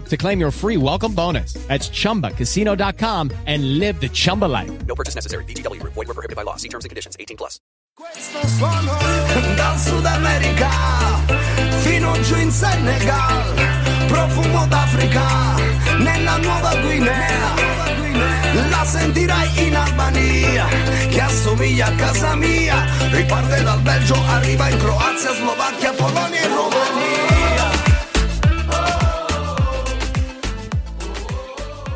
to claim your free welcome bonus. That's ChumbaCasino.com and live the Chumba life. No purchase necessary. VGW. Void were prohibited by law. See terms and conditions. 18 plus. Questo suono dal Sud America fino giù in Senegal, profumo d'Africa nella Nuova Guinea. La sentirai in Albania, che assomiglia a casa mia. Riparte dal Belgio, arriva in Croazia, Slovacchia, Polonia e Romania.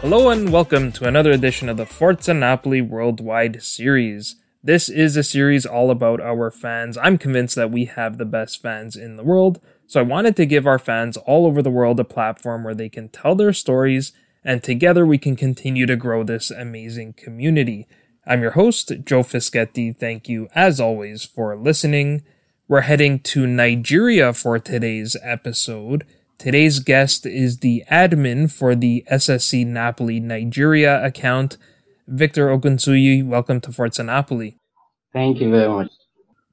Hello and welcome to another edition of the Forza Napoli Worldwide Series. This is a series all about our fans. I'm convinced that we have the best fans in the world, so I wanted to give our fans all over the world a platform where they can tell their stories and together we can continue to grow this amazing community. I'm your host, Joe Fischetti. Thank you, as always, for listening. We're heading to Nigeria for today's episode. Today's guest is the admin for the SSC Napoli Nigeria account, Victor Ogunsuyi. Welcome to Forza Napoli. Thank you very much.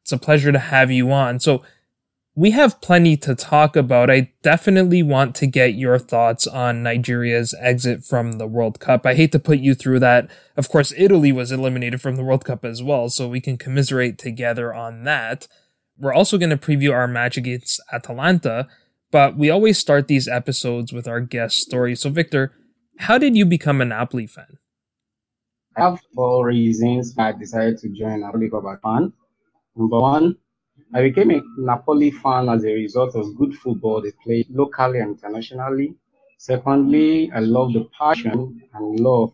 It's a pleasure to have you on. So, we have plenty to talk about. I definitely want to get your thoughts on Nigeria's exit from the World Cup. I hate to put you through that. Of course, Italy was eliminated from the World Cup as well, so we can commiserate together on that. We're also going to preview our match against Atalanta, but we always start these episodes with our guest story. So, Victor, how did you become a Napoli fan? I have four reasons I decided to join Napoli as fan. Number one, I became a Napoli fan as a result of good football they play locally and internationally. Secondly, I love the passion and love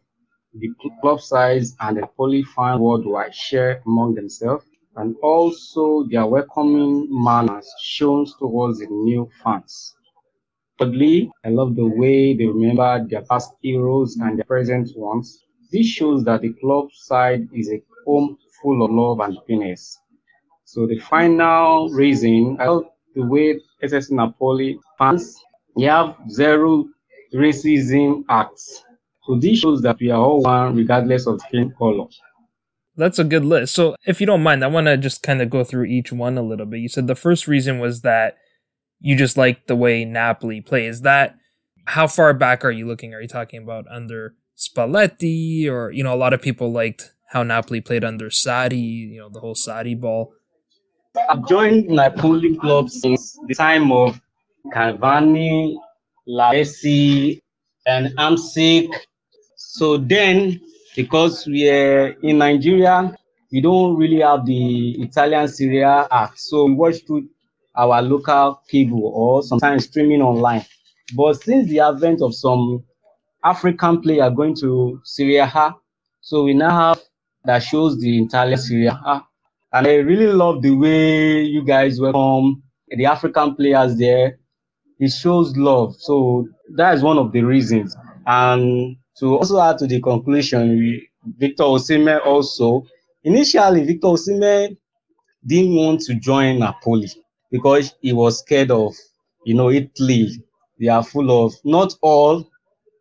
the club size and the Napoli fan worldwide share among themselves, and also their welcoming manners shown towards the new fans. Thirdly, I love the way they remember their past heroes and their present ones. This shows that the club side is a home full of love and happiness. So the final reason, I love the way SS Napoli fans, they have zero racism acts. So this shows that we are all one regardless of skin color. That's a good list. So if you don't mind, I want to just kind of go through each one a little bit. You said the first reason was that you just like the way Napoli plays. That how far back are you looking? Are you talking about under Spalletti or you know a lot of people liked how Napoli played under Sarri, you know the whole Sarri ball. I've joined Napoli club since the time of Cavani, Lavezzi, and Hamsik. So then, because we're in Nigeria, we don't really have the Italian Serie A act. So we watch through our local cable or sometimes streaming online. But since the advent of some African player going to Serie A so we now have that shows the Italian Serie A. And I really love the way you guys welcome the African players there. It shows love. So that is one of the reasons. And to also add to the conclusion, Victor Osimhen also, initially Victor Osimhen didn't want to join Napoli because he was scared of, you know, Italy. They are full of, not all,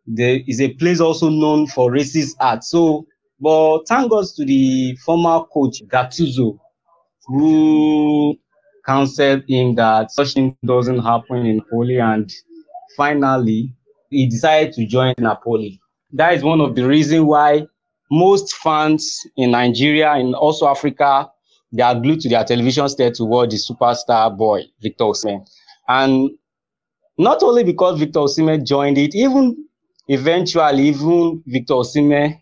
there is a place also known for racist art. So But thank God to the former coach Gattuso, who counseled him that such thing doesn't happen in Napoli, and finally he decided to join Napoli. That is one of the reasons why most fans in Nigeria and also Africa they are glued to their television set to watch the superstar boy Victor Osimhen. And not only because Victor Osimhen joined it, even eventually, even Victor Osimhen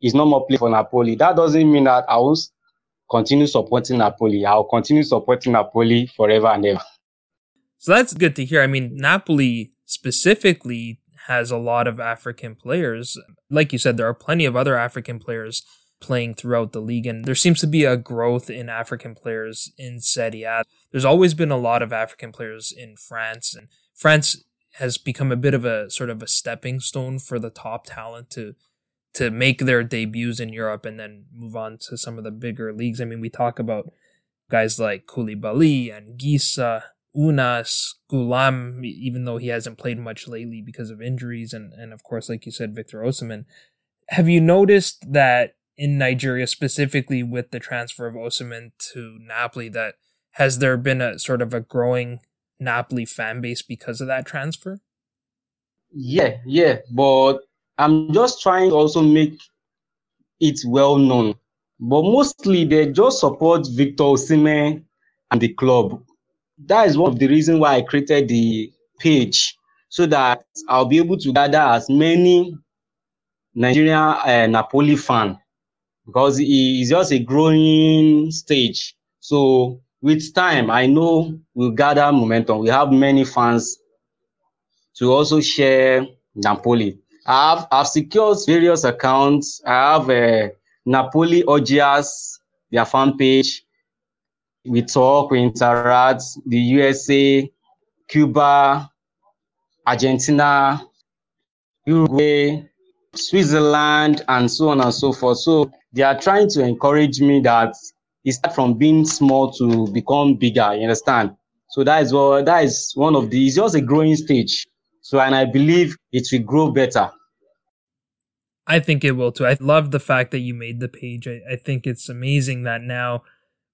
is no more playing for Napoli. That doesn't mean that I will continue supporting Napoli. I'll continue supporting Napoli forever and ever. So that's good to hear. I mean, Napoli specifically has a lot of African players. Like you said, there are plenty of other African players playing throughout the league, and there seems to be a growth in African players in Serie A. There's always been a lot of African players in France, and France has become a bit of a sort of a stepping stone for the top talent to to make their debuts in Europe and then move on to some of the bigger leagues. I mean, we talk about guys like Koulibaly and Gisa, Ounas, Ghoulam, even though he hasn't played much lately because of injuries, and, and of course, like you said, Victor Osimhen. Have you noticed that in Nigeria, specifically with the transfer of Osimhen to Napoli, that has there been a sort of a growing Napoli fan base because of that transfer? Yeah, yeah, but I'm just trying to also make it well known. But mostly they just support Victor Osimhen and the club. That is one of the reasons why I created the page so that I'll be able to gather as many Nigerian uh, Napoli fan because it's just a growing stage. So with time, I know we'll gather momentum. We have many fans to also share Napoli. I have I've secured various accounts. I have a uh, Napoli Ogias, their fan page. We talk, we interact. The USA, Cuba, Argentina, Uruguay, Switzerland, and so on and so forth. So they are trying to encourage me that it start from being small to become bigger. You understand? So that is what that is one of the. It's just a growing stage. So and I believe it will grow better. I think it will too. I love the fact that you made the page. I, I think it's amazing that now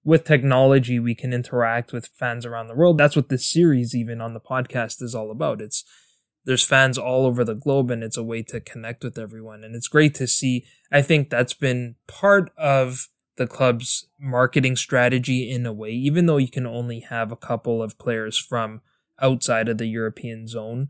with technology we can interact with fans around the world. That's what this series even on the podcast is all about. It's there's fans all over the globe and it's a way to connect with everyone. And it's great to see. I think that's been part of the club's marketing strategy in a way, even though you can only have a couple of players from outside of the European zone.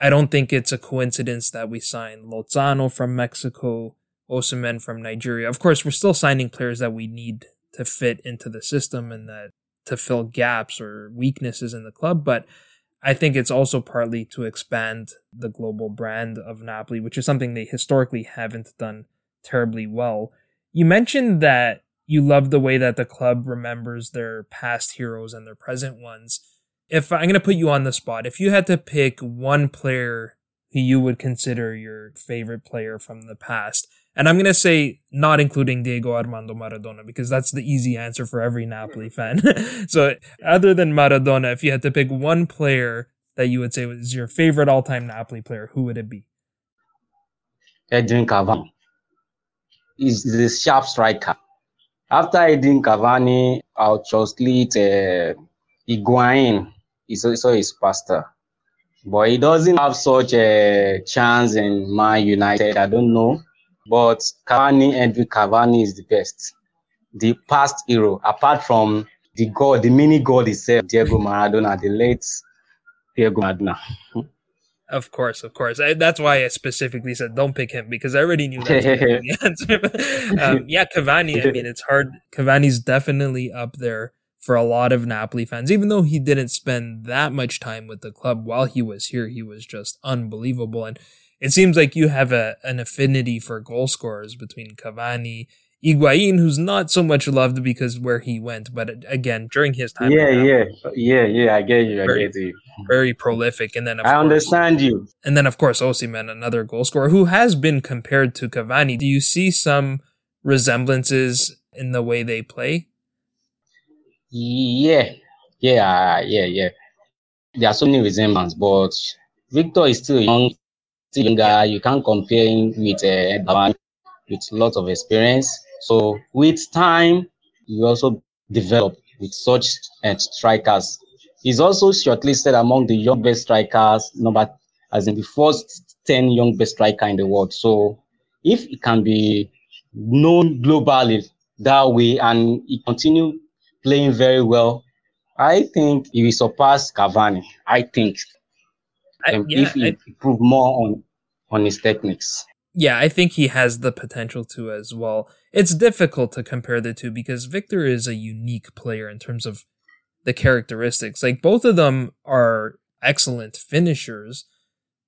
I don't think it's a coincidence that we signed Lozano from Mexico, Osimhen from Nigeria. Of course, we're still signing players that we need to fit into the system and that to fill gaps or weaknesses in the club, but I think it's also partly to expand the global brand of Napoli, which is something they historically haven't done terribly well. You mentioned that you love the way that the club remembers their past heroes and their present ones if I'm going to put you on the spot, if you had to pick one player who you would consider your favorite player from the past, and I'm going to say not including Diego Armando Maradona because that's the easy answer for every Napoli fan. so, other than Maradona, if you had to pick one player that you would say was your favorite all-time Napoli player, who would it be? Edin Cavani. He's the sharp striker. After Edin Cavani, I'll just lead uh, Higuain he's also a pastor. But he doesn't have such a chance in Man United. I don't know. But Cavani, Edwin Cavani is the best. The past hero, apart from the god, the mini god itself, Diego Maradona, the late Diego Maradona. Of course, of course. I, that's why I specifically said don't pick him because I already knew that the answer. um, yeah, Cavani. I mean, it's hard. Cavani's definitely up there for a lot of Napoli fans. Even though he didn't spend that much time with the club while he was here, he was just unbelievable. And it seems like you have a, an affinity for goal scorers between Cavani, Higuain, who's not so much loved because where he went, but again, during his time. Yeah, yeah, yeah, yeah, I get you, I very, get you. Very prolific. And then, I course, understand you. And then, of course, Osimhen, another goal scorer who has been compared to Cavani. Do you see some resemblances in the way they play? Yeah, yeah, yeah, yeah. There are so many resemblance, but Victor is still young, younger. You can't compare him with uh, with lots of experience. So with time, you also develop with such uh, strikers. He's also shortlisted among the young best strikers, number as in the first 10 young best striker in the world. So if it can be known globally that way and he continue playing very well, I think he will surpass Cavani. I think um, yeah, if he I- improve more on on his techniques. yeah, I think he has the potential to as well. It's difficult to compare the two because Victor is a unique player in terms of the characteristics. Like both of them are excellent finishers.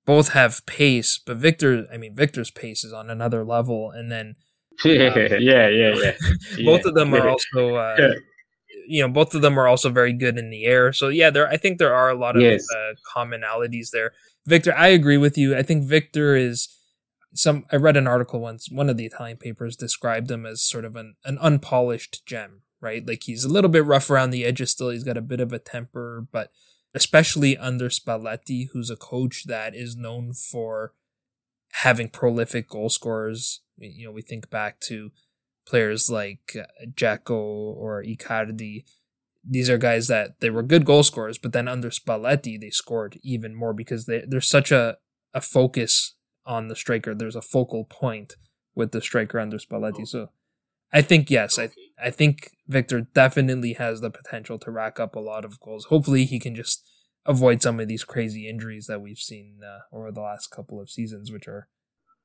Both have pace, but Victor, I mean, Victor's pace is on another level. And then yeah, yeah, yeah. both of them are also, uh, Yeah. you know, both of them are also very good in the air. So yeah, there, I think there are a lot of Yes. uh, commonalities there. Victor, I agree with you. I think Victor is some. I read an article once. One of the Italian papers described him as sort of an an unpolished gem, right? Like he's a little bit rough around the edges. Still, he's got a bit of a temper, but especially under Spalletti, who's a coach that is known for having prolific goal scorers. You know, we think back to players like uh, Dzeko or Icardi. These are guys that they were good goal scorers, but then under Spalletti, they scored even more because they, there's such a, a focus on the striker. There's a focal point with the striker under Spalletti. So I think, yes, I, I think Victor definitely has the potential to rack up a lot of goals. Hopefully, he can just avoid some of these crazy injuries that we've seen uh, over the last couple of seasons, which are,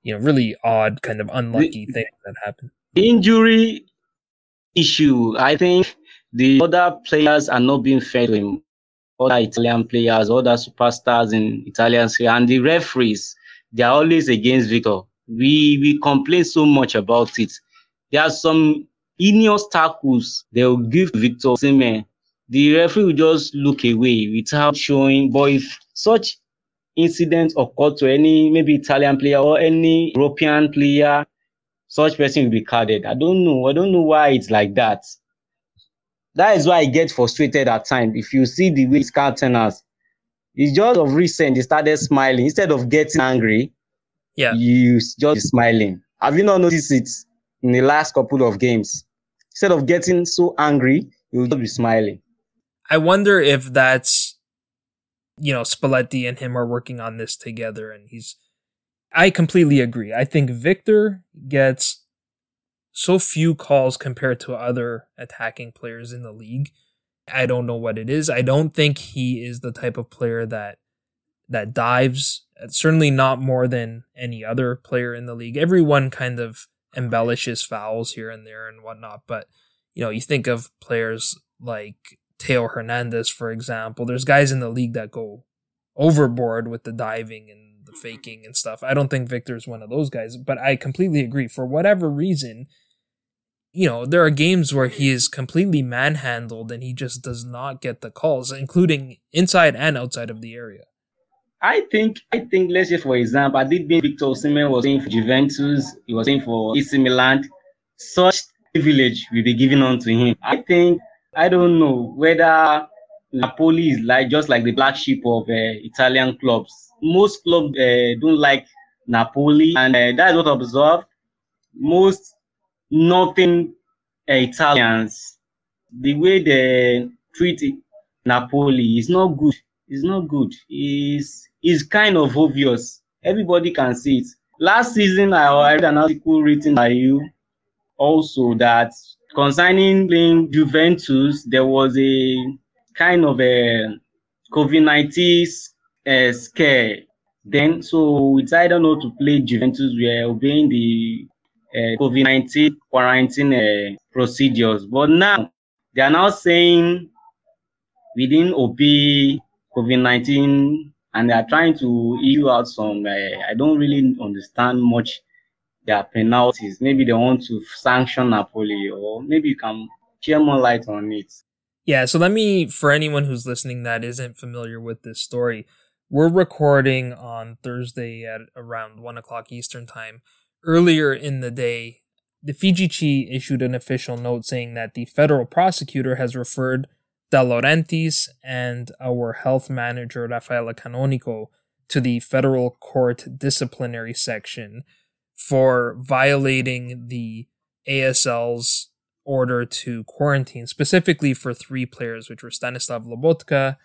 you know, really odd, kind of unlucky things that happen. Injury issue. I think the other players are not being fair to him. Other Italian players, other superstars in Italian and the referees, they are always against Victor. We we complain so much about it. There are some heinous tackles they will give Victor Osimhen. The referee will just look away without showing. But if such incident occur to any maybe Italian player or any European player, such person will be carded. I don't know. I don't know why it's like that. That is why I get frustrated at times. If you see the way countenance, it's just of recent, he started smiling. Instead of getting angry, Yeah. you just smiling. Have you not noticed it in the last couple of games? Instead of getting so angry, you'll just be smiling. I wonder if that's you know Spalletti and him are working on this together and he's I completely agree. I think Victor gets so few calls compared to other attacking players in the league. I don't know what it is. I don't think he is the type of player that that dives. Uh, certainly not more than any other player in the league. Everyone kind of embellishes fouls here and there and whatnot, but you know, you think of players like Theo Hernandez, for example. There's guys in the league that go overboard with the diving and the faking and stuff. I don't think Victor is one of those guys, but I completely agree. For whatever reason, you know, there are games where he is completely manhandled and he just does not get the calls, including inside and outside of the area. I think, I think, let's say for example, I did being Victor Osimhen was in for Juventus, he was in for AC Milan. Such privilege will be given on to him. I think, I don't know whether Napoli is like just like the black sheep of uh, Italian clubs. Most clubs uh, don't like Napoli, and uh, that's what I observed. Most nothing uh, Italians, the way they treat Napoli is not good. It's not good. It's, it's kind of obvious. Everybody can see it. Last season, I read an article written by you also that concerning playing Juventus, there was a kind of a COVID 19 uh, scare. Then, so it's either not to play Juventus, we are obeying the uh, COVID 19 quarantine uh, procedures. But now, they are now saying we didn't obey COVID 19 and they are trying to issue out some. Uh, I don't really understand much their penalties. Maybe they want to sanction Napoli, or maybe you can share more light on it. Yeah, so let me, for anyone who's listening that isn't familiar with this story, we're recording on Thursday at around 1 o'clock Eastern Time. Earlier in the day, the FIGC issued an official note saying that the federal prosecutor has referred De Laurentiis and our health manager, Raffaele Canonico, to the federal court disciplinary section for violating the ASL's order to quarantine, specifically for three players, which were Stanislav Lobotka,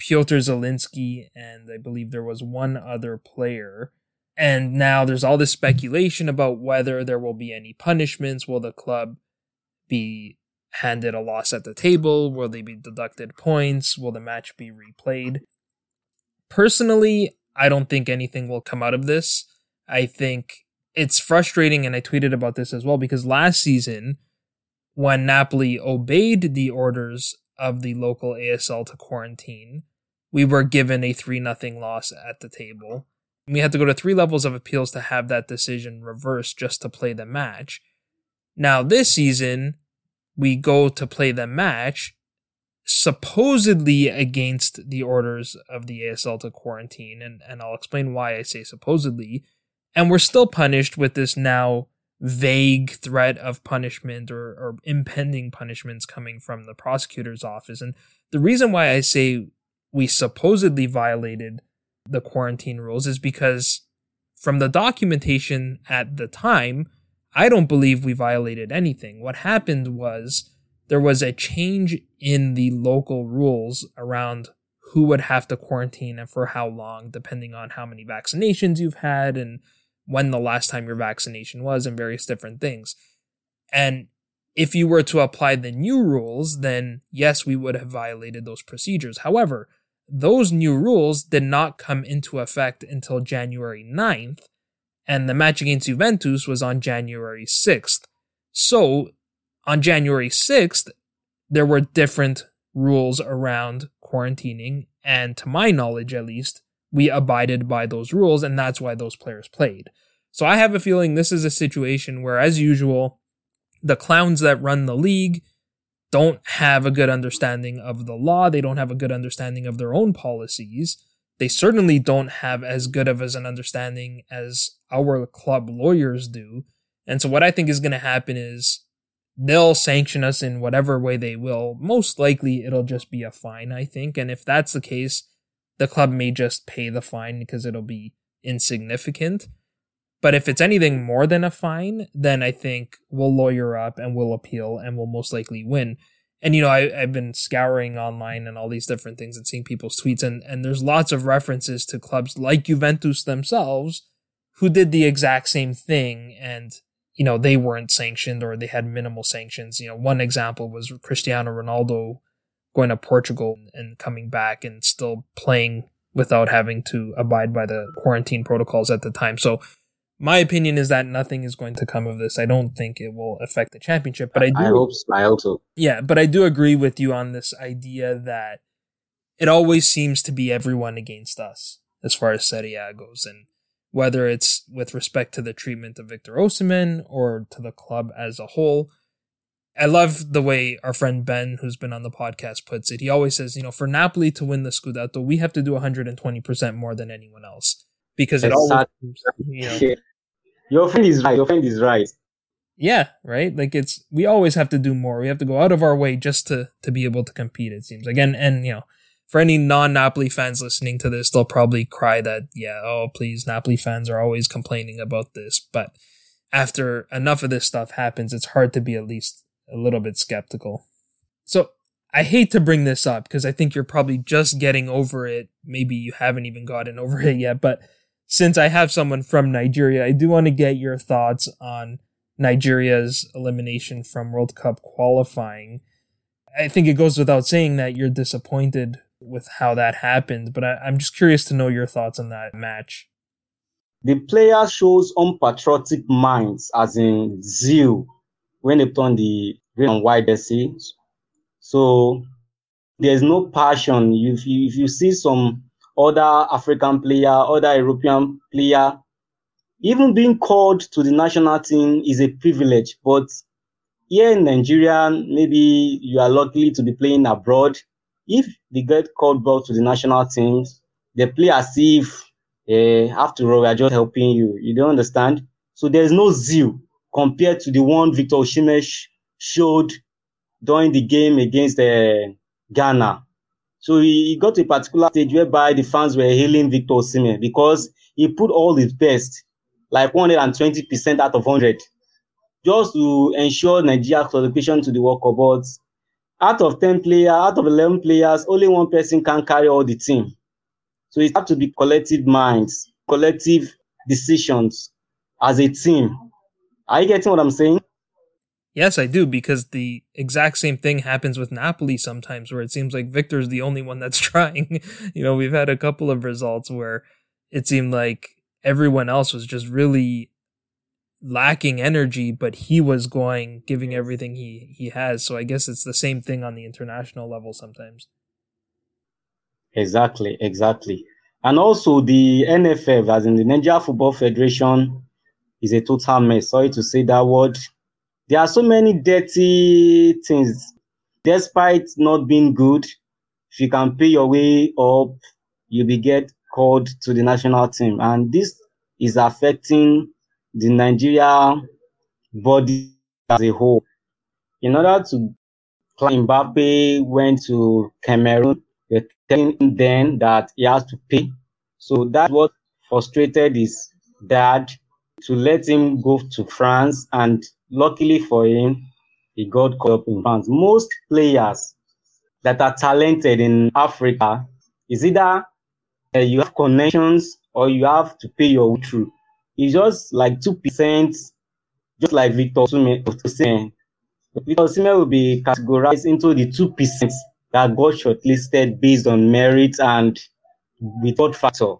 Piotr Zielinski, and I believe there was one other player. And now there's all this speculation about whether there will be any punishments. Will the club be handed a loss at the table? Will they be deducted points? Will the match be replayed? Personally, I don't think anything will come out of this. I think it's frustrating, and I tweeted about this as well, because last season, when Napoli obeyed the orders of the local ASL to quarantine, we were given a 3 0 loss at the table. We had to go to three levels of appeals to have that decision reversed just to play the match. Now, this season, we go to play the match supposedly against the orders of the ASL to quarantine, and, and I'll explain why I say supposedly. And we're still punished with this now vague threat of punishment or, or impending punishments coming from the prosecutor's office. And the reason why I say we supposedly violated the quarantine rules is because from the documentation at the time, I don't believe we violated anything. What happened was there was a change in the local rules around who would have to quarantine and for how long, depending on how many vaccinations you've had and when the last time your vaccination was and various different things. And if you were to apply the new rules, then yes, we would have violated those procedures. However, those new rules did not come into effect until January 9th, and the match against Juventus was on January 6th. So, on January 6th, there were different rules around quarantining, and to my knowledge at least, we abided by those rules, and that's why those players played. So I have a feeling this is a situation where, as usual, the clowns that run the league don't have a good understanding of the law. They don't have a good understanding of their own policies. They certainly don't have as good of as an understanding as our club lawyers do. And so what I think is going to happen is they'll sanction us in whatever way they will. Most likely it'll just be a fine, I think. And if that's the case, the club may just pay the fine because it'll be insignificant. But if it's anything more than a fine, then I think we'll lawyer up and we'll appeal and we'll most likely win. And you know, I, have been scouring online and all these different things and seeing people's tweets, and, and there's lots of references to clubs like Juventus themselves who did the exact same thing and you know they weren't sanctioned or they had minimal sanctions. You know, one example was Cristiano Ronaldo going to Portugal and coming back and still playing without having to abide by the quarantine protocols at the time. So my opinion is that nothing is going to come of this. I don't think it will affect the championship, but I do. I hope. So. I hope so. Yeah, but I do agree with you on this idea that it always seems to be everyone against us as far as Serie A goes, and whether it's with respect to the treatment of Victor Osimhen or to the club as a whole. I love the way our friend Ben, who's been on the podcast, puts it. He always says, you know, for Napoli to win the Scudetto, we have to do 120% more than anyone else because it always, you know, your friend is right. Your friend is right. Yeah, right. Like it's we always have to do more. We have to go out of our way just to to be able to compete. It seems and and you know, for any non Napoli fans listening to this, they'll probably cry that yeah, oh please, Napoli fans are always complaining about this. But after enough of this stuff happens, it's hard to be at least a little bit skeptical. So I hate to bring this up because I think you're probably just getting over it. Maybe you haven't even gotten over it yet, but since I have someone from Nigeria, I do want to get your thoughts on Nigeria's elimination from World Cup qualifying. I think it goes without saying that you're disappointed with how that happened, but I, am just curious to know your thoughts on that match. The player shows unpatriotic minds, as in zeal, when they put on the green and white jersey. So there's no passion. If you, if you see some other African player, other European player. Even being called to the national team is a privilege, but here in Nigeria, maybe you are lucky to be playing abroad. If they get called back to the national teams, they play as if, uh, after all, we are just helping you. You don't understand? So there's no zeal compared to the one Victor Osimhen showed during the game against uh, Ghana. So he, he got to a particular stage whereby the fans were hailing Victor Osimhen because he put all his best like 120% out of 100 just to ensure Nigeria qualification to the World Cup. But out of 10 players, out of 11 players, only one person can carry all the team. So it has to be collective minds, collective decisions as a team. Are you getting what I'm saying? Yes, I do, because the exact same thing happens with Napoli sometimes, where it seems like Victor's the only one that's trying. you know, we've had a couple of results where it seemed like everyone else was just really lacking energy, but he was going, giving everything he, he has. So I guess it's the same thing on the international level sometimes. Exactly, exactly. And also the NFF, as in the Nigeria Football Federation, is a total mess. Sorry to say that word. There are so many dirty things. Despite not being good, if you can pay your way up, you'll be get called to the national team. And this is affecting the Nigeria body as a whole. In order to climb, Mbappe went to Cameroon, they're telling then that he has to pay. So that's what frustrated his dad to let him go to France. And luckily for him, he got caught up in France. Most players that are talented in Africa is either uh, you have connections or you have to pay your way through. It's just like 2%, just like Victor Osimhen. Victor Osimhen will be categorized into the 2% that got shortlisted based on merit and without factor.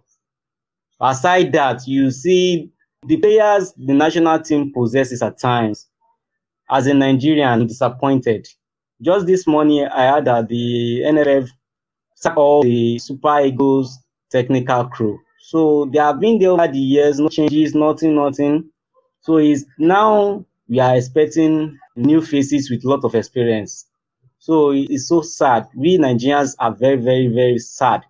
Aside that, you see the players the national team possesses at times. As a Nigerian, disappointed. Just this morning, I heard that the NFF sacked all the Super Eagles technical crew. So they have been there over the years, no changes, nothing, nothing. So it's now we are expecting new faces with a lot of experience. So it's so sad. We Nigerians are very, very, very sad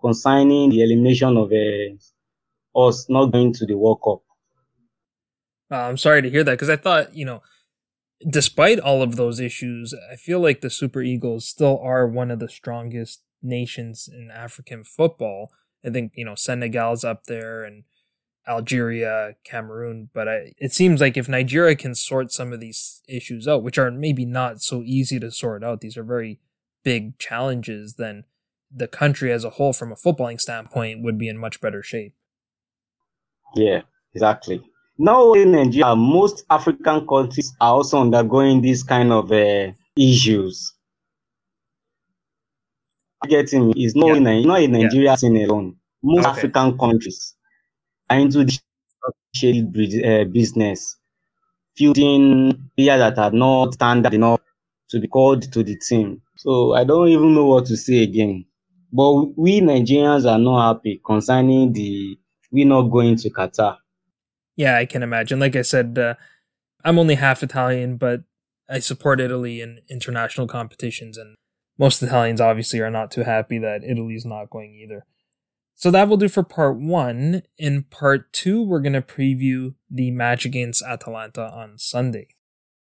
concerning the elimination of uh, us not going to the World Cup. Uh, I'm sorry to hear that because I thought, you know, despite all of those issues, I feel like the Super Eagles still are one of the strongest nations in African football. I think you know Senegal's up there and Algeria, Cameroon, but I, it seems like if Nigeria can sort some of these issues out, which are maybe not so easy to sort out, these are very big challenges, then the country as a whole, from a footballing standpoint, would be in much better shape. Yeah, exactly. Now in Nigeria, most African countries are also undergoing these kind of uh, issues getting is not, yeah. in, not in Nigeria yeah. alone. Most okay. African countries are into the uh, business, fielding players that are not standard enough to be called to the team. So I don't even know what to say again. But we Nigerians are not happy concerning the we not going to Qatar. Yeah, I can imagine. Like I said, uh, I'm only half Italian, but I support Italy in international competitions, and most Italians obviously are not too happy that Italy's not going either. So that will do for part one. In part two, we're going to preview the match against Atalanta on Sunday.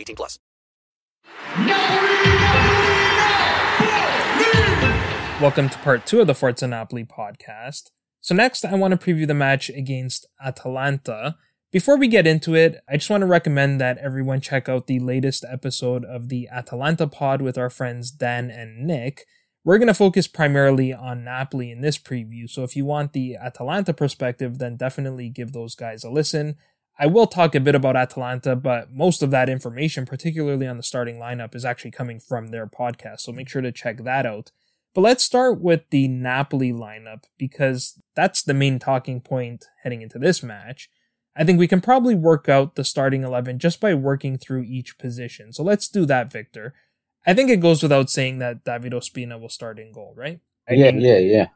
18 plus. Welcome to part two of the Forza Napoli podcast. So next, I want to preview the match against Atalanta. Before we get into it, I just want to recommend that everyone check out the latest episode of the Atalanta pod with our friends Dan and Nick. We're going to focus primarily on Napoli in this preview, so if you want the Atalanta perspective, then definitely give those guys a listen. I will talk a bit about Atalanta, but most of that information, particularly on the starting lineup, is actually coming from their podcast, so make sure to check that out. But let's start with the Napoli lineup because that's the main talking point heading into this match. I think we can probably work out the starting 11 just by working through each position. So let's do that, Victor. I think it goes without saying that David Ospina will start in goal, right? I yeah, yeah, yeah.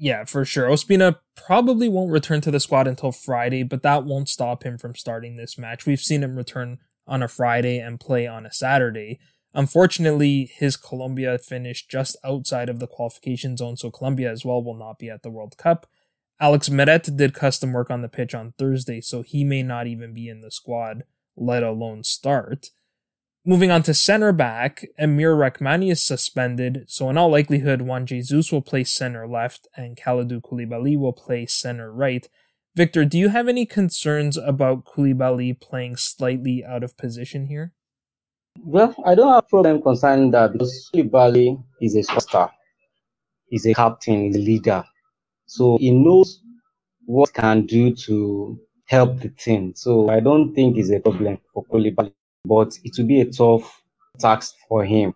Yeah, for sure. Ospina probably won't return to the squad until Friday, but that won't stop him from starting this match. We've seen him return on a Friday and play on a Saturday. Unfortunately, his Colombia finished just outside of the qualification zone, so Colombia as well will not be at the World Cup. Alex Meret did custom work on the pitch on Thursday, so he may not even be in the squad, let alone start. Moving on to center back, Amir Rahmani is suspended, so in all likelihood, Juan Jesus will play center left and Kalidou Koulibaly will play center right. Victor, do you have any concerns about Koulibaly playing slightly out of position here? Well, I don't have problem concerning that because Koulibaly is a star. He's a captain, he's a leader. So he knows what can do to help the team. So I don't think it's a problem for Koulibaly but it will be a tough task for him.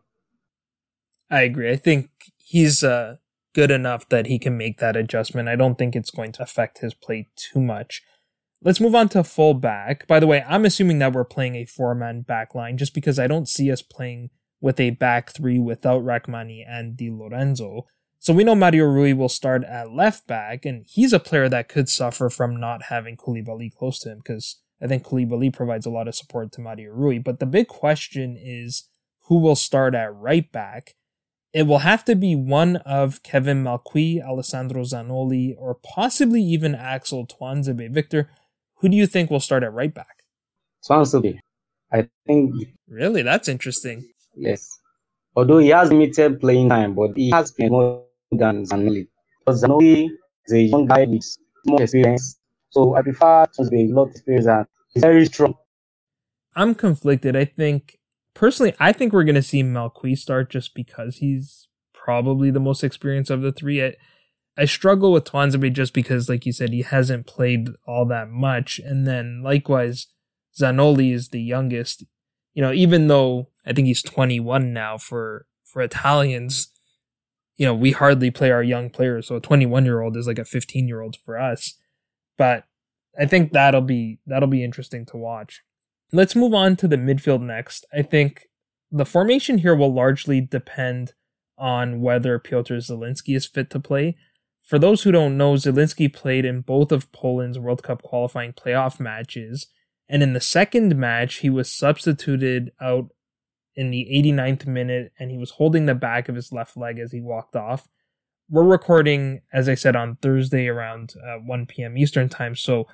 I agree. I think he's uh, good enough that he can make that adjustment. I don't think it's going to affect his play too much. Let's move on to full back. By the way, I'm assuming that we're playing a four man back line just because I don't see us playing with a back three without Rahmani and Di Lorenzo. So we know Mario Rui will start at left back, and he's a player that could suffer from not having Koulibaly close to him because I think Koulibaly provides a lot of support to Mario Rui. But the big question is who will start at right back? It will have to be one of Kevin Malcuit, Alessandro Zanoli, or possibly even Axel Tuanzebe. Victor, who do you think will start at right back? Tuanzebe. I think. Really? That's interesting. Yes. Although he has limited playing time, but he has played more than Zanoli. Because Zanoli is a young guy with more experience so I prefer to be not experienced and very strong. I'm conflicted. I think personally, I think we're gonna see Malcuit start just because he's probably the most experienced of the three. I, I struggle with Tuanzebe just because, like you said, he hasn't played all that much. And then likewise, Zanoli is the youngest. You know, even though I think he's 21 now for for Italians, you know, we hardly play our young players. So a 21 year old is like a 15 year old for us. But I think that'll be that'll be interesting to watch. Let's move on to the midfield next. I think the formation here will largely depend on whether Piotr Zielinski is fit to play. For those who don't know, Zielinski played in both of Poland's World Cup qualifying playoff matches, and in the second match, he was substituted out in the 89th minute and he was holding the back of his left leg as he walked off we're recording, as I said, on Thursday around uh, 1 p.m. Eastern time. So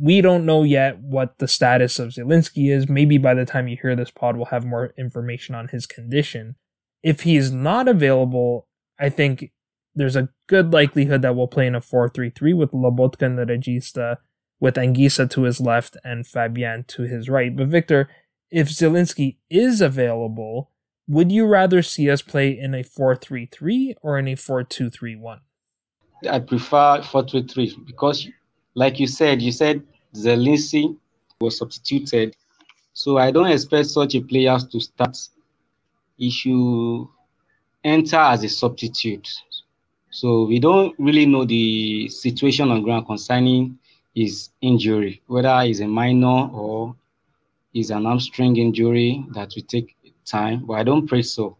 we don't know yet what the status of Zielinski is. Maybe by the time you hear this pod, we'll have more information on his condition. If he is not available, I think there's a good likelihood that we'll play in a 4-3-3 with Lobotka and the Regista, with Anguissa to his left and Fabian to his right. But Victor, if Zielinski is available, would you rather see us play in a 4-3-3 or in a 4-2-3-1? I prefer 4-3-3 because, like you said, you said Zielinski was substituted. So I don't expect such a player to start. He should enter as a substitute. So we don't really know the situation on ground concerning his injury, whether it's a minor or is an hamstring injury that will take time, but I don't pray so.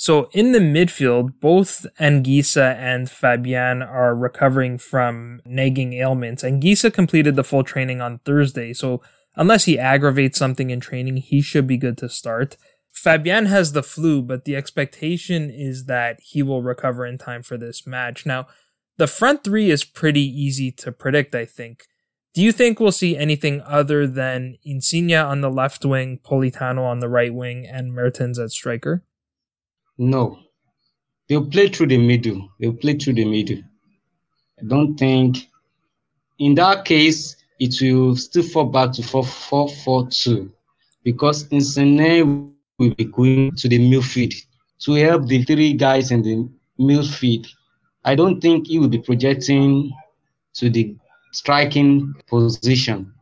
So in the midfield, both Anguissa and Fabian are recovering from nagging ailments. Anguissa completed the full training on Thursday, so unless he aggravates something in training, he should be good to start. Fabian has the flu, but the expectation is that he will recover in time for this match. Now, the front three is pretty easy to predict, I think. Do you think we'll see anything other than Insigne on the left wing, Politano on the right wing, and Mertens at striker? No. They'll play through the middle. They'll play through the middle. I don't think. In that case, it will still fall back to 4 4 4 2 because Insigne will be going to the midfield to help the three guys in the midfield. I don't think he will be projecting to the striking position.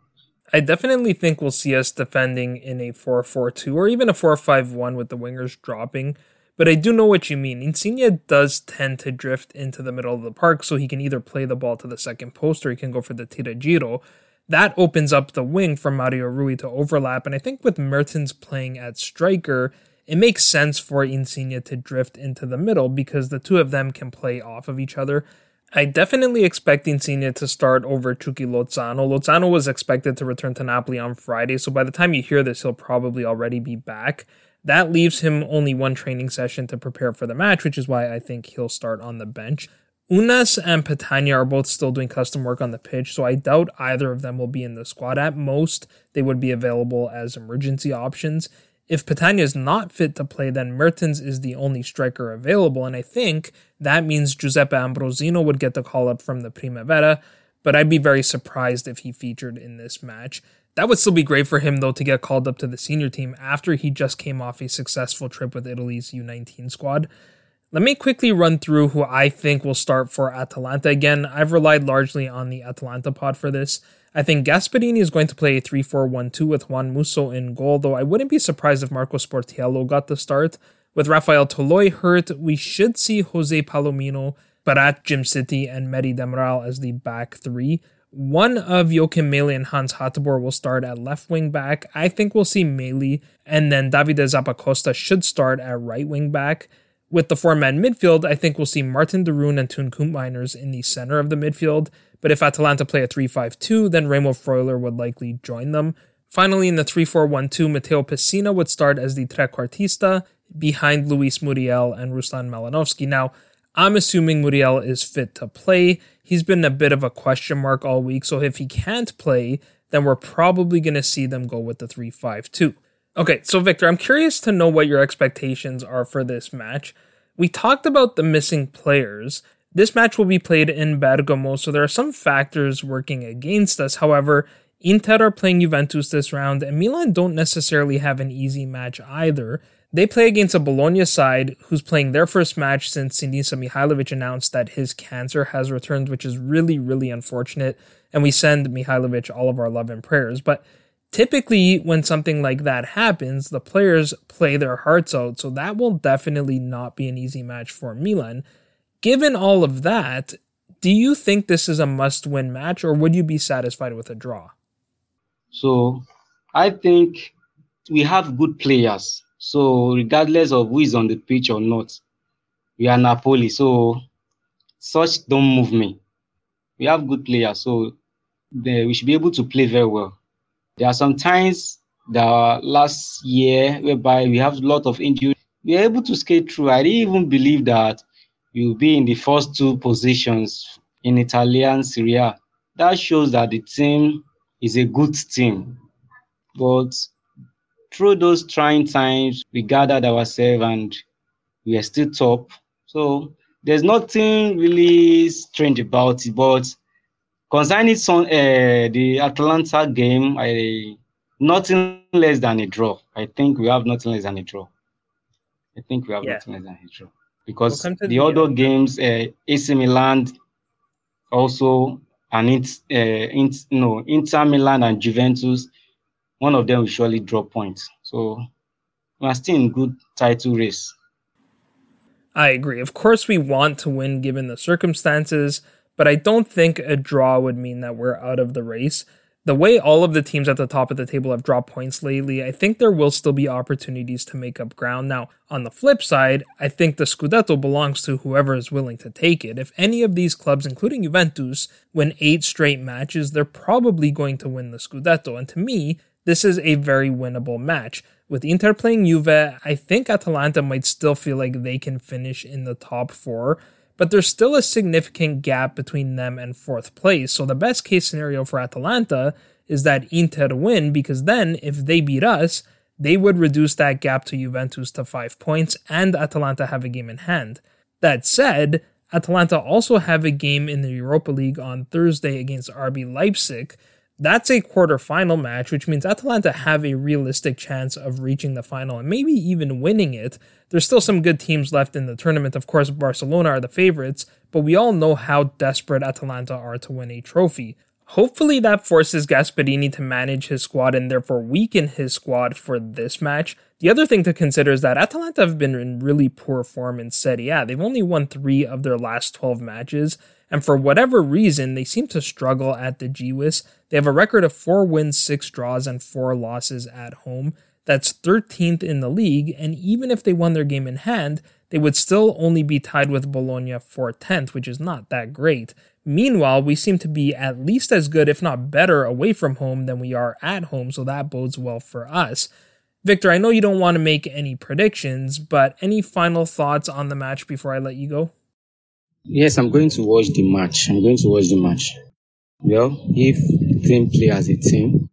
I definitely think we'll see us defending in a 4 4 2 or even a 4 5 1 with the wingers dropping. But I do know what you mean. Insigne does tend to drift into the middle of the park, so he can either play the ball to the second post or he can go for the tiraggiro. That opens up the wing for Mario Rui to overlap. And I think with Mertens playing at striker, it makes sense for Insigne to drift into the middle because the two of them can play off of each other. I definitely expect Insigne to start over Chucky Lozano. Lozano was expected to return to Napoli on Friday, so by the time you hear this, he'll probably already be back. That leaves him only one training session to prepare for the match, which is why I think he'll start on the bench. Ounas and Petagna are both still doing custom work on the pitch, so I doubt either of them will be in the squad. At most, they would be available as emergency options. If Petagna is not fit to play, then Mertens is the only striker available, and I think that means Giuseppe Ambrosino would get the call up from the Primavera, but I'd be very surprised if he featured in this match. That would still be great for him, though, to get called up to the senior team after he just came off a successful trip with Italy's U19 squad. Let me quickly run through who I think will start for Atalanta. Again, I've relied largely on the Atalanta pod for this. I think Gasperini is going to play a 3 4 1 2 with Juan Musso in goal, though I wouldn't be surprised if Marco Sportiello got the start. With Rafael Toloi hurt, we should see Jose Palomino, Berat Djimsiti, and Merih Demiral as the back three. One of Joachim Mæhle and Hans Hateboer will start at left wing back. I think we'll see Mæhle, and then Davide Zappacosta should start at right wing back. With the four man midfield, I think we'll see Martin de Roon and Teun Koopmeiners in the center of the midfield. But if Atalanta play a 3 5 2, then Remo Freuler would likely join them. Finally, in the 3 4 1 2, Matteo Pessina would start as the trequartista behind Luis Muriel and Ruslan Malinovsky. Now, I'm assuming Muriel is fit to play. He's been a bit of a question mark all week, so if he can't play, then we're probably going to see them go with the 3 5 2. Okay, so Victor, I'm curious to know what your expectations are for this match. We talked about the missing players, this match will be played in Bergamo, so there are some factors working against us. However, Inter are playing Juventus this round, and Milan don't necessarily have an easy match either. They play against a Bologna side who's playing their first match since Sinisa Mihajlovic announced that his cancer has returned, which is really, really unfortunate. And we send Mihajlovic all of our love and prayers. But typically, when something like that happens, the players play their hearts out. So that will definitely not be an easy match for Milan. Given all of that, do you think this is a must win match or would you be satisfied with a draw? So I think we have good players. So regardless of who is on the pitch or not, we are Napoli. So such don't move me. We have good players, so they, we should be able to play very well. There are some times the last year whereby we have a lot of injury. We are able to skate through. I didn't even believe that we will be in the first two positions in Italian Serie. That shows that the team is a good team. But through those trying times, we gathered ourselves and we are still top. So there's nothing really strange about it. But concerning some, uh, the Atlanta game, I nothing less than a draw. I think we have nothing less than a draw. I think we have yeah. nothing less than a draw because we'll the, the, other uh, games, uh, AC Milan also and it's uh, in, no Inter Milan and Juventus, one of them will surely drop points. So we are still in good title race. I agree. Of course, we want to win given the circumstances, but I don't think a draw would mean that we're out of the race the way all of the teams at the top of the table have dropped points lately, I think there will still be opportunities to make up ground. Now, on the flip side, I think the Scudetto belongs to whoever is willing to take it. If any of these clubs, including Juventus, win eight straight matches, they're probably going to win the Scudetto. And to me, this is a very winnable match. With Inter playing Juve, I think Atalanta might still feel like they can finish in the top four but there's still a significant gap between them and fourth place. So the best case scenario for Atalanta is that Inter win because then if they beat us, they would reduce that gap to Juventus to five points and Atalanta have a game in hand. That said, Atalanta also have a game in the Europa League on Thursday against RB Leipzig, that's a quarterfinal match, which means Atalanta have a realistic chance of reaching the final and maybe even winning it. There's still some good teams left in the tournament. Of course, Barcelona are the favorites, but we all know how desperate Atalanta are to win a trophy. Hopefully, that forces Gasperini to manage his squad and therefore weaken his squad for this match. The other thing to consider is that Atalanta have been in really poor form in Serie A. They've only won three of their last 12 matches, and for whatever reason, they seem to struggle at the Gewiss. They have a record of four wins, six draws, and four losses at home. That's 13th in the league, and even if they won their game in hand, they would still only be tied with Bologna for 10th, which is not that great. Meanwhile, we seem to be at least as good, if not better, away from home than we are at home, so that bodes well for us. Victor, I know you don't want to make any predictions, but any final thoughts on the match before I let you go? Yes, I'm going to watch the match. I'm going to watch the match. Well, if the team play as a team,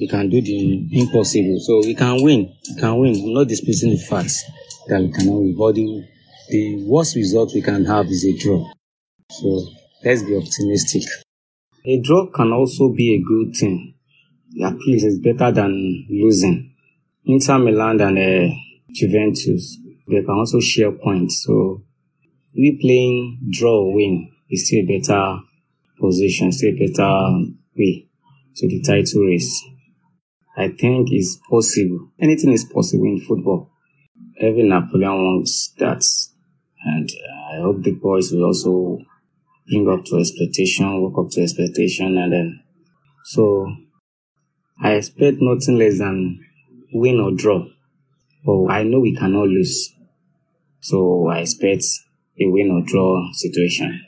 we can do the impossible. So we can win. We can win. I'm not disputing the facts that we cannot win. But the, the worst result we can have is a draw. So let's be optimistic. A draw can also be a good thing. At least it's better than losing. Inter Milan and uh, Juventus, they can also share points. So we playing draw win is still a better position, still a better way to the title race. I think it's possible. Anything is possible in football. Every Napoleon wants that. And uh, I hope the boys will also bring up to expectation, work up to expectation, and then so I expect nothing less than win or draw. But I know we cannot lose. So I expect a win or draw situation.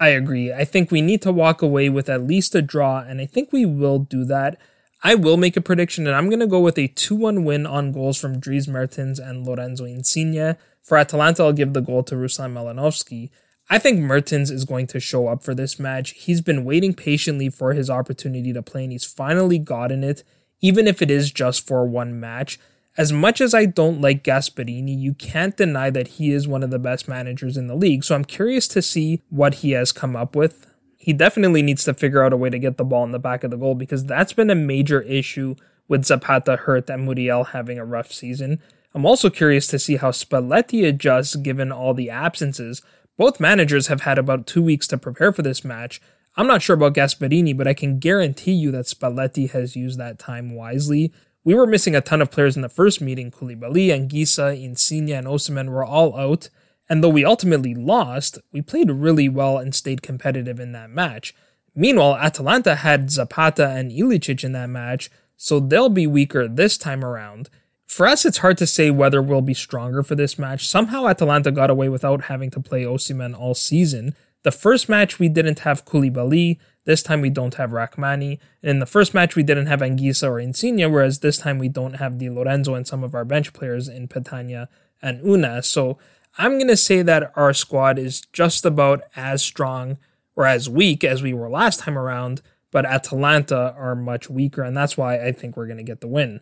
I agree. I think we need to walk away with at least a draw, and I think we will do that. I will make a prediction, and I'm going to go with a 2 1 win on goals from Dries Mertens and Lorenzo Insigne. For Atalanta, I'll give the goal to Ruslan Malinovskyi. I think Mertens is going to show up for this match. He's been waiting patiently for his opportunity to play, and he's finally gotten it, even if it is just for one match. As much as I don't like Gasperini, you can't deny that he is one of the best managers in the league. So I'm curious to see what he has come up with. He definitely needs to figure out a way to get the ball in the back of the goal because that's been a major issue with Zapata hurt and Muriel having a rough season. I'm also curious to see how Spalletti adjusts given all the absences. Both managers have had about two weeks to prepare for this match. I'm not sure about Gasperini, but I can guarantee you that Spalletti has used that time wisely. We were missing a ton of players in the first meeting. Koulibaly, Anguissa, Insigne, and Osimhen were all out. And though we ultimately lost, we played really well and stayed competitive in that match. Meanwhile, Atalanta had Zapata and Ilicic in that match, so they'll be weaker this time around. For us, it's hard to say whether we'll be stronger for this match. Somehow Atalanta got away without having to play Osimhen all season. The first match we didn't have Koulibaly, this time we don't have Rrahmani. And in the first match, we didn't have Anguissa or Insigne, whereas this time we don't have Di Lorenzo and some of our bench players in Petagna and Ounas. So I'm going to say that our squad is just about as strong or as weak as we were last time around, but Atalanta are much weaker, and that's why I think we're going to get the win.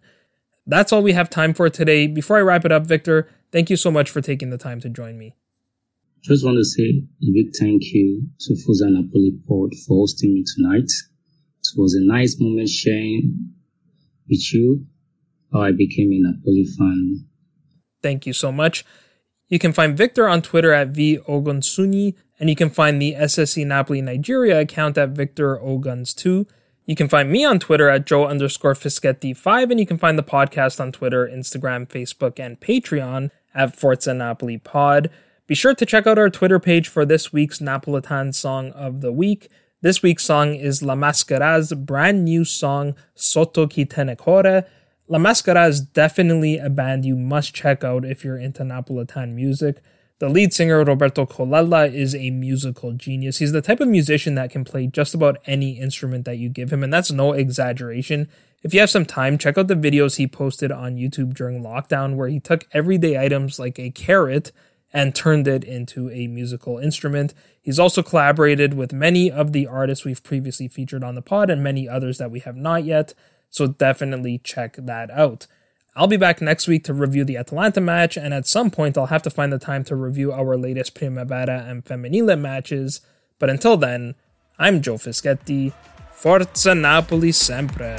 That's all we have time for today. Before I wrap it up, Victor, thank you so much for taking the time to join me. Just want to say a big thank you to Forza Napoli Pod for hosting me tonight. It was a nice moment sharing with you how I became a Napoli fan. Thank you so much. You can find Victor on Twitter at VOgunsuyi, and you can find the SSC Napoli Nigeria account at Victor Oguns2. You can find me on Twitter at Joe underscore Fischetti5, and you can find the podcast on Twitter, Instagram, Facebook, and Patreon at Forza Napoli Pod. Be sure to check out our Twitter page for this week's Napolitan song of the week. This week's song is La Maschera's brand new song, Te Core. La Maschera is definitely a band you must check out if you're into Napolitan music. The lead singer, Roberto Colella, is a musical genius. He's the type of musician that can play just about any instrument that you give him, and that's no exaggeration. If you have some time, check out the videos he posted on YouTube during lockdown where he took everyday items like a carrot and turned it into a musical instrument. He's also collaborated with many of the artists we've previously featured on the pod and many others that we have not yet, so definitely check that out. I'll be back next week to review the Atalanta match, and at some point I'll have to find the time to review our latest Primavera and Femminile matches. But until then, I'm Joe Fischetti. Forza Napoli sempre!